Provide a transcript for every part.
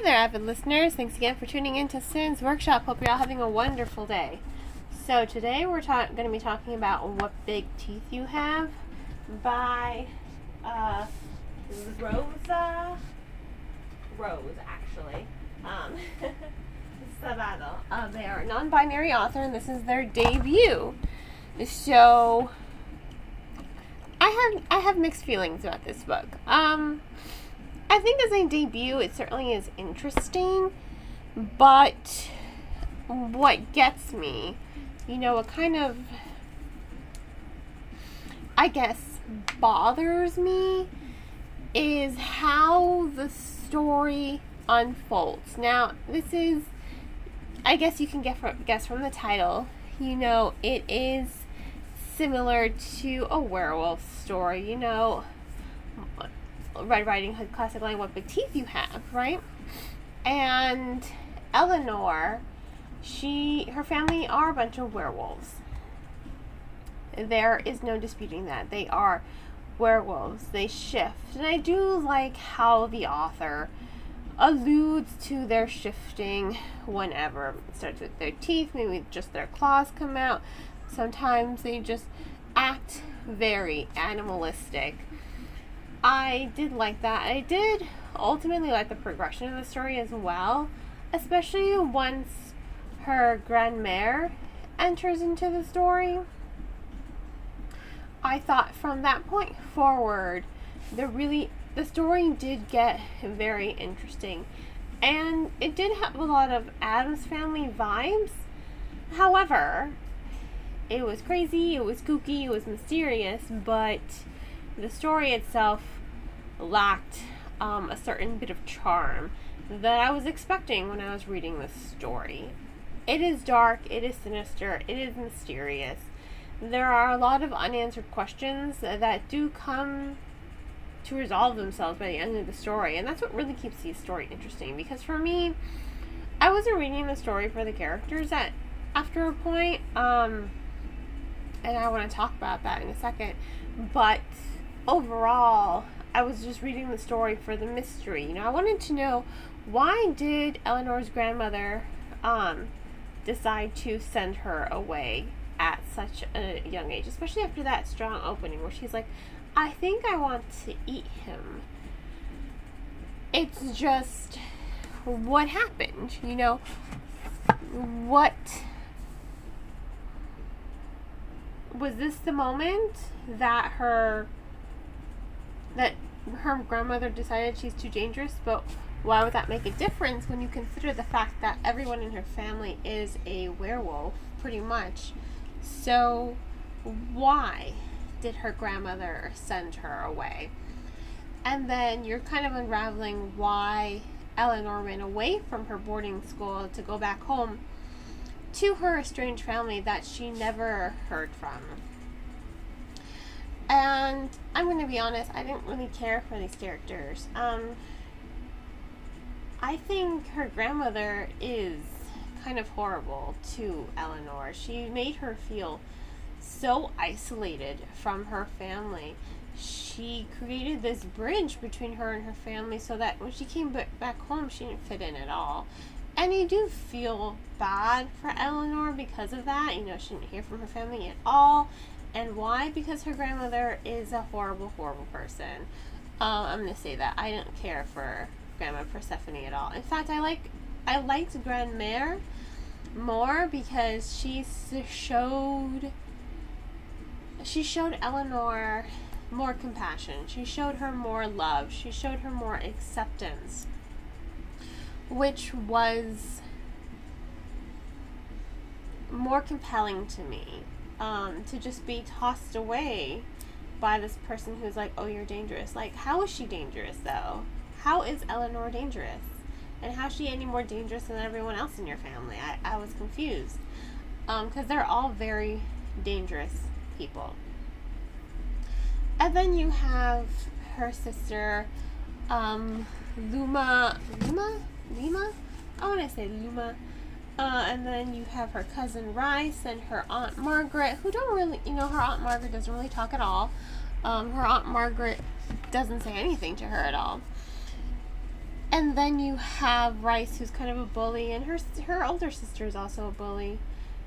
Hey there, avid listeners. Thanks again for tuning in to Sin's Workshop. Hope you're all having a wonderful day. So, today we're ta- going to be talking about What Big Teeth You Have by uh, Rosa Rose, actually. Um, Sabado. Uh, they are a non binary author, and this is their debut. So, I have I have mixed feelings about this book. Um, I think as a debut, it certainly is interesting, but what gets me, you know, what kind of, I guess, bothers me is how the story unfolds. Now, this is, I guess you can get from, guess from the title, you know, it is similar to a werewolf story, you know Red Riding Hood classic line, What Big Teeth You Have, right? And Eleanor, she, her family are a bunch of werewolves. There is no disputing that. They are werewolves. They shift. And I do like how the author alludes to their shifting whenever. It starts with their teeth, maybe just their claws come out. Sometimes they just act very animalistic I did like that. I did ultimately like the progression of the story as well, especially once her grandmère enters into the story. I thought from that point forward, the really the story did get very interesting, and it did have a lot of Addams Family vibes. However, it was crazy, it was kooky, it was mysterious, but the story itself lacked um, a certain bit of charm that I was expecting when I was reading this story. It is dark, it is sinister, it is mysterious. There are a lot of unanswered questions that do come to resolve themselves by the end of the story, and that's what really keeps the story interesting. Because for me, I wasn't reading the story for the characters at after a point, um, and I want to talk about that in a second. But overall, I was just reading the story for the mystery. You know, I wanted to know why did Eleanor's grandmother um, decide to send her away at such a young age, especially after that strong opening where she's like, I think I want to eat him. It's just what happened, you know? What was this the moment that her that her grandmother decided she's too dangerous, but why would that make a difference when you consider the fact that everyone in her family is a werewolf, pretty much? So, why did her grandmother send her away? And then you're kind of unraveling why Eleanor ran away from her boarding school to go back home to her estranged family that she never heard from. And I'm going to be honest, I didn't really care for these characters. Um, I think her grandmother is kind of horrible to Eleanor. She made her feel so isolated from her family. She created this bridge between her and her family so that when she came back home, she didn't fit in at all. And I do feel bad for Eleanor because of that. You know, she didn't hear from her family at all. And why? Because her grandmother is a horrible, horrible person. Um, I'm gonna say that I don't care for Grandma Persephone at all. In fact, I like I liked Grandmère more because she showed she showed Eleanor more compassion. She showed her more love. She showed her more acceptance, which was more compelling to me um, to just be tossed away by this person who's like, oh, you're dangerous. Like, how is she dangerous, though? How is Eleanor dangerous? And how is she any more dangerous than everyone else in your family? I, I was confused. Because um, they're all very dangerous people. And then you have her sister, um, Luma. Luma? Lima? I want to say Luma. Uh, and then you have her cousin Rice and her aunt Margaret, who don't really, you know, her aunt Margaret doesn't really talk at all. Um, her aunt Margaret doesn't say anything to her at all. And then you have Rice, who's kind of a bully, and her her older sister is also a bully.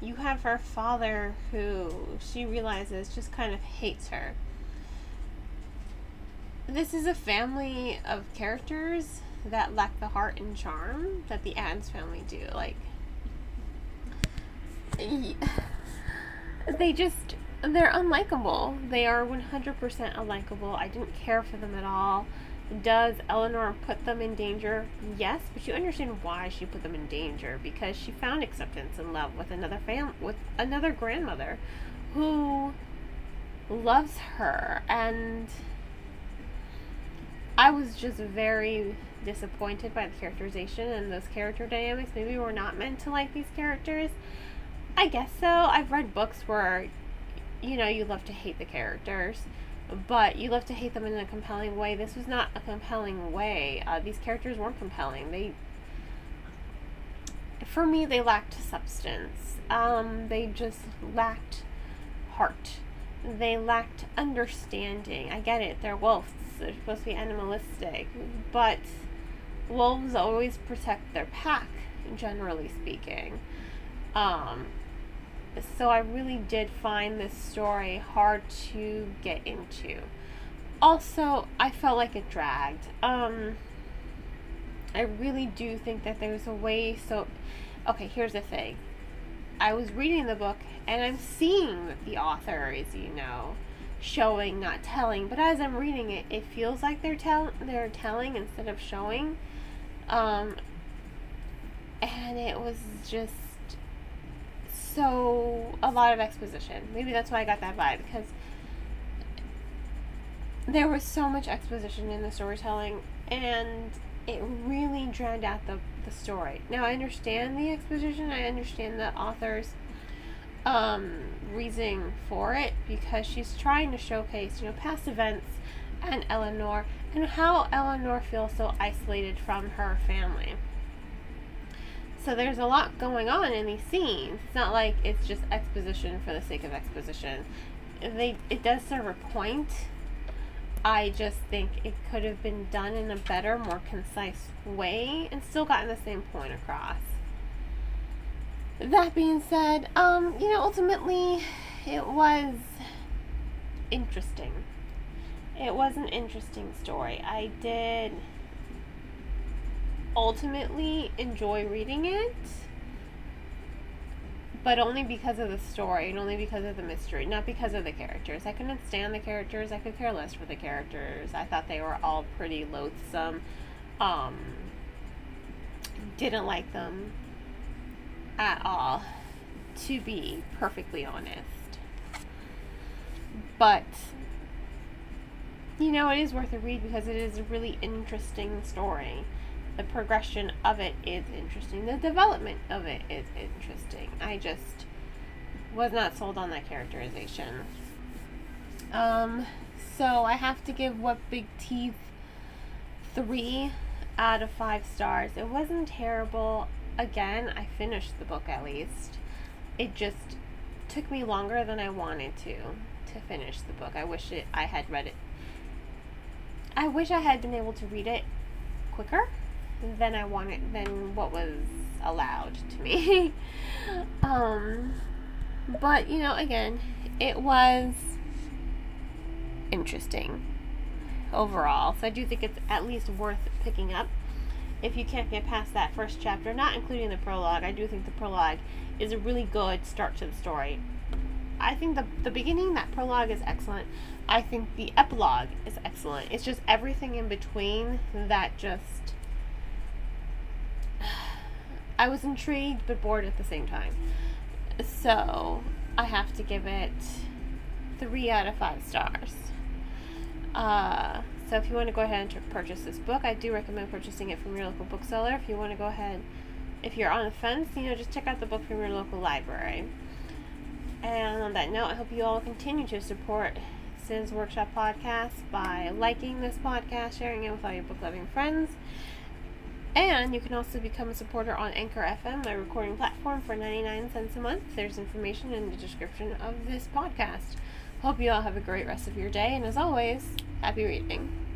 You have her father, who she realizes just kind of hates her. This is a family of characters that lack the heart and charm that the Addams family do. Like, they just they're unlikable. They are 100% unlikable. I didn't care for them at all. Does Eleanor put them in danger? Yes, but you understand why she put them in danger because she found acceptance and love with another fam with another grandmother who loves her and I was just very disappointed by the characterization and those character dynamics. Maybe we're not meant to like these characters. I guess so. I've read books where you know, you love to hate the characters, but you love to hate them in a compelling way. This was not a compelling way. Uh, these characters weren't compelling. They, for me, they lacked substance. Um, they just lacked heart. They lacked understanding. I get it. They're wolves. They're supposed to be animalistic, but wolves always protect their pack, generally speaking. Um, so I really did find this story hard to get into. Also, I felt like it dragged. Um, I really do think that there's a way. So, okay, here's the thing. I was reading the book and I'm seeing that the author is, you know, showing, not telling. But as I'm reading it, it feels like they're tell they're telling instead of showing. Um, and it was just so a lot of exposition. Maybe that's why I got that vibe because there was so much exposition in the storytelling and it really drowned out the, the story. Now I understand the exposition, I understand the author's um, reasoning for it because she's trying to showcase, you know, past events and Eleanor and how Eleanor feels so isolated from her family. So there's a lot going on in these scenes. It's not like it's just exposition for the sake of exposition. They it does serve a point. I just think it could have been done in a better, more concise way and still gotten the same point across. That being said, um, you know, ultimately it was interesting. It was an interesting story. I did ultimately enjoy reading it, but only because of the story and only because of the mystery, not because of the characters. I couldn't stand the characters. I could care less for the characters. I thought they were all pretty loathsome. Um, didn't like them at all, to be perfectly honest. But you know, it is worth a read because it is a really interesting story the progression of it is interesting. The development of it is interesting. I just was not sold on that characterization. Um, so I have to give What Big Teeth three out of five stars. It wasn't terrible. Again, I finished the book at least. It just took me longer than I wanted to to finish the book. I wish it I had read it. I wish I had been able to read it quicker than I wanted than what was allowed to me. um, but you know, again, it was interesting overall. So I do think it's at least worth picking up. If you can't get past that first chapter, not including the prologue, I do think the prologue is a really good start to the story. I think the the beginning, that prologue is excellent. I think the epilogue is excellent. It's just everything in between that just I was intrigued but bored at the same time. So I have to give it three out of five stars. Uh, so if you want to go ahead and purchase this book, I do recommend purchasing it from your local bookseller. If you want to go ahead, if you're on the fence, you know, just check out the book from your local library. And on that note, I hope you all continue to support Sin's Workshop podcast by liking this podcast, sharing it with all your book loving friends, and you can also become a supporter on Anchor FM, my recording platform, for 99 cents a month. There's information in the description of this podcast. Hope you all have a great rest of your day, and as always, happy reading.